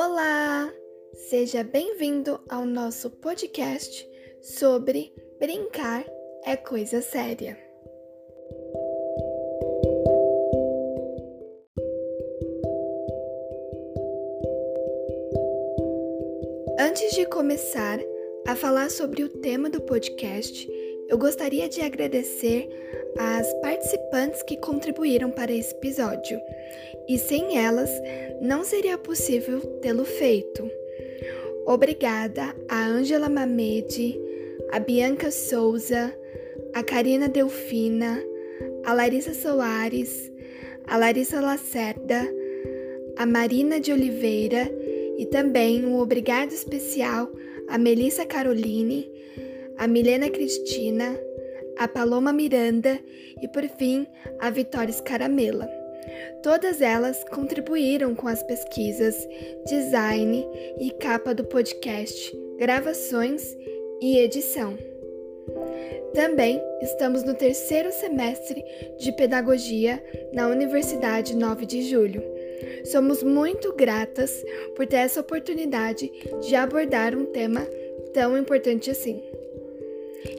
Olá! Seja bem-vindo ao nosso podcast sobre brincar é coisa séria. Antes de começar a falar sobre o tema do podcast, eu gostaria de agradecer as participantes que contribuíram para esse episódio, e sem elas não seria possível tê-lo feito. Obrigada a Ângela Mamede, a Bianca Souza, a Karina Delfina, a Larissa Soares, a Larissa Lacerda, a Marina de Oliveira e também um obrigado especial a Melissa Caroline a Milena Cristina, a Paloma Miranda e, por fim, a Vitória Scaramella. Todas elas contribuíram com as pesquisas, design e capa do podcast, gravações e edição. Também estamos no terceiro semestre de Pedagogia na Universidade 9 de Julho. Somos muito gratas por ter essa oportunidade de abordar um tema tão importante assim.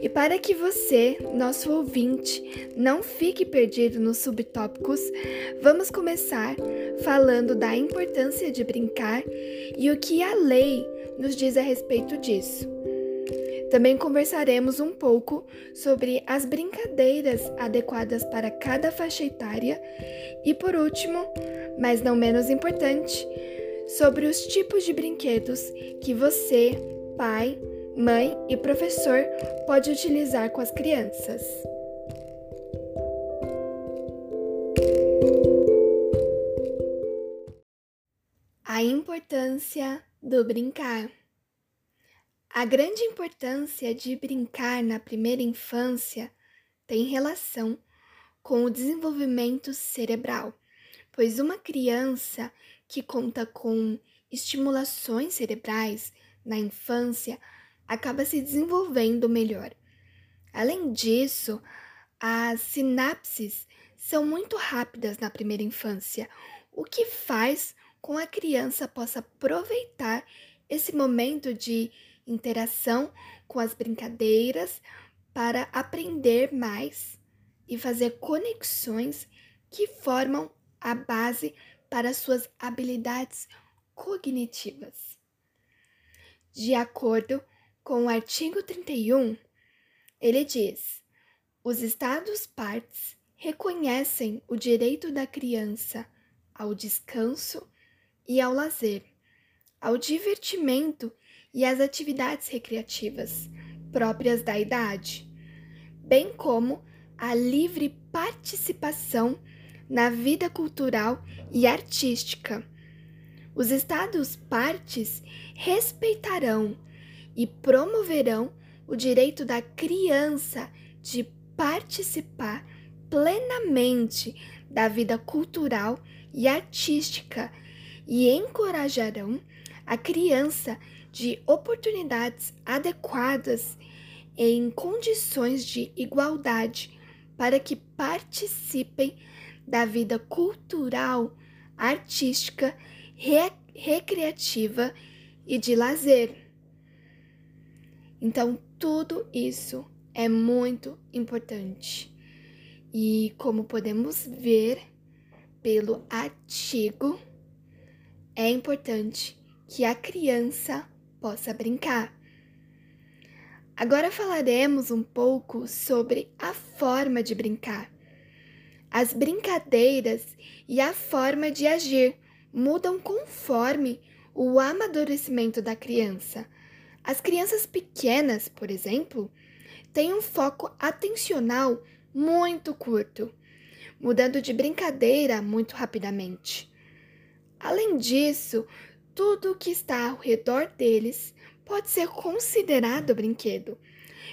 E para que você, nosso ouvinte, não fique perdido nos subtópicos, vamos começar falando da importância de brincar e o que a lei nos diz a respeito disso. Também conversaremos um pouco sobre as brincadeiras adequadas para cada faixa etária e, por último, mas não menos importante, sobre os tipos de brinquedos que você, pai, mãe e professor pode utilizar com as crianças. A importância do brincar. A grande importância de brincar na primeira infância tem relação com o desenvolvimento cerebral, pois uma criança que conta com estimulações cerebrais na infância acaba se desenvolvendo melhor. Além disso, as sinapses são muito rápidas na primeira infância, o que faz com a criança possa aproveitar esse momento de interação com as brincadeiras para aprender mais e fazer conexões que formam a base para suas habilidades cognitivas. De acordo com o artigo 31, ele diz: os Estados-partes reconhecem o direito da criança ao descanso e ao lazer, ao divertimento e às atividades recreativas próprias da idade, bem como a livre participação na vida cultural e artística. Os Estados-partes respeitarão e promoverão o direito da criança de participar plenamente da vida cultural e artística e encorajarão a criança de oportunidades adequadas em condições de igualdade para que participem da vida cultural, artística, re recreativa e de lazer. Então, tudo isso é muito importante. E como podemos ver pelo artigo, é importante que a criança possa brincar. Agora falaremos um pouco sobre a forma de brincar. As brincadeiras e a forma de agir mudam conforme o amadurecimento da criança as crianças pequenas, por exemplo, têm um foco atencional muito curto, mudando de brincadeira muito rapidamente. Além disso, tudo o que está ao redor deles pode ser considerado brinquedo,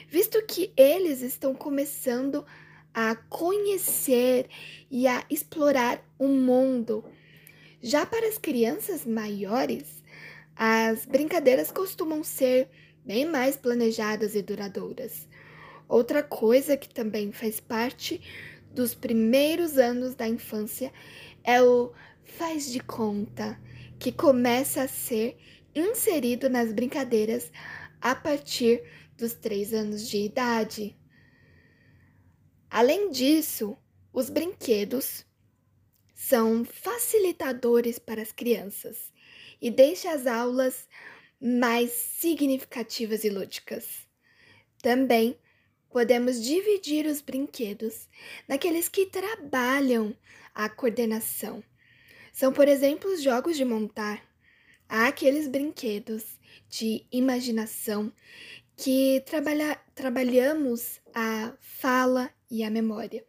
visto que eles estão começando a conhecer e a explorar o mundo. Já para as crianças maiores, as brincadeiras costumam ser bem mais planejadas e duradouras. Outra coisa que também faz parte dos primeiros anos da infância é o faz de conta, que começa a ser inserido nas brincadeiras a partir dos três anos de idade. Além disso, os brinquedos são facilitadores para as crianças e deixam as aulas mais significativas e lúdicas. Também podemos dividir os brinquedos naqueles que trabalham a coordenação. São, por exemplo, os jogos de montar. Há aqueles brinquedos de imaginação que trabalha, trabalhamos a fala e a memória.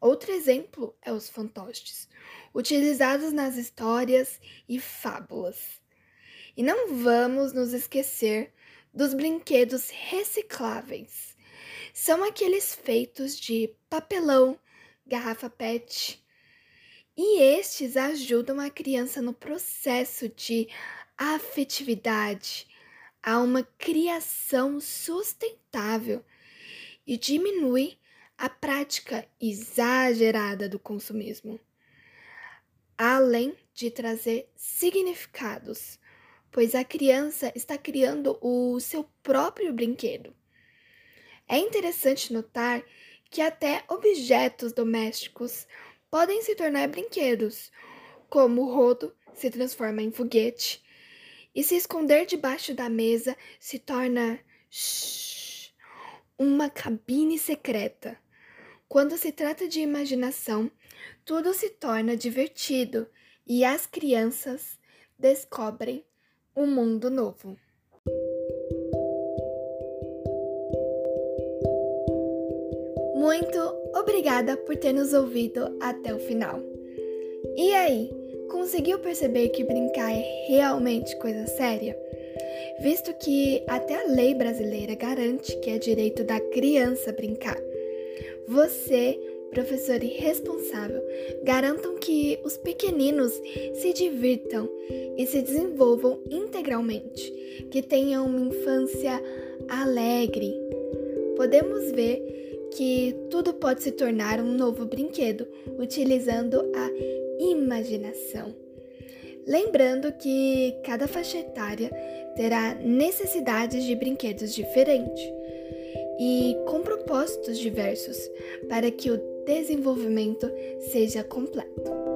Outro exemplo é os fantoches, utilizados nas histórias e fábulas. E não vamos nos esquecer dos brinquedos recicláveis. São aqueles feitos de papelão, garrafa PET. E estes ajudam a criança no processo de afetividade, a uma criação sustentável e diminui a prática exagerada do consumismo, além de trazer significados, pois a criança está criando o seu próprio brinquedo. É interessante notar que até objetos domésticos podem se tornar brinquedos, como o rodo se transforma em foguete e se esconder debaixo da mesa se torna shh, uma cabine secreta. Quando se trata de imaginação, tudo se torna divertido e as crianças descobrem um mundo novo. Muito obrigada por ter nos ouvido até o final. E aí, conseguiu perceber que brincar é realmente coisa séria? Visto que até a lei brasileira garante que é direito da criança brincar. Você, professor irresponsável, garantam que os pequeninos se divirtam e se desenvolvam integralmente, que tenham uma infância alegre. Podemos ver que tudo pode se tornar um novo brinquedo utilizando a imaginação. Lembrando que cada faixa etária terá necessidades de brinquedos diferentes e com propósitos diversos para que o desenvolvimento seja completo.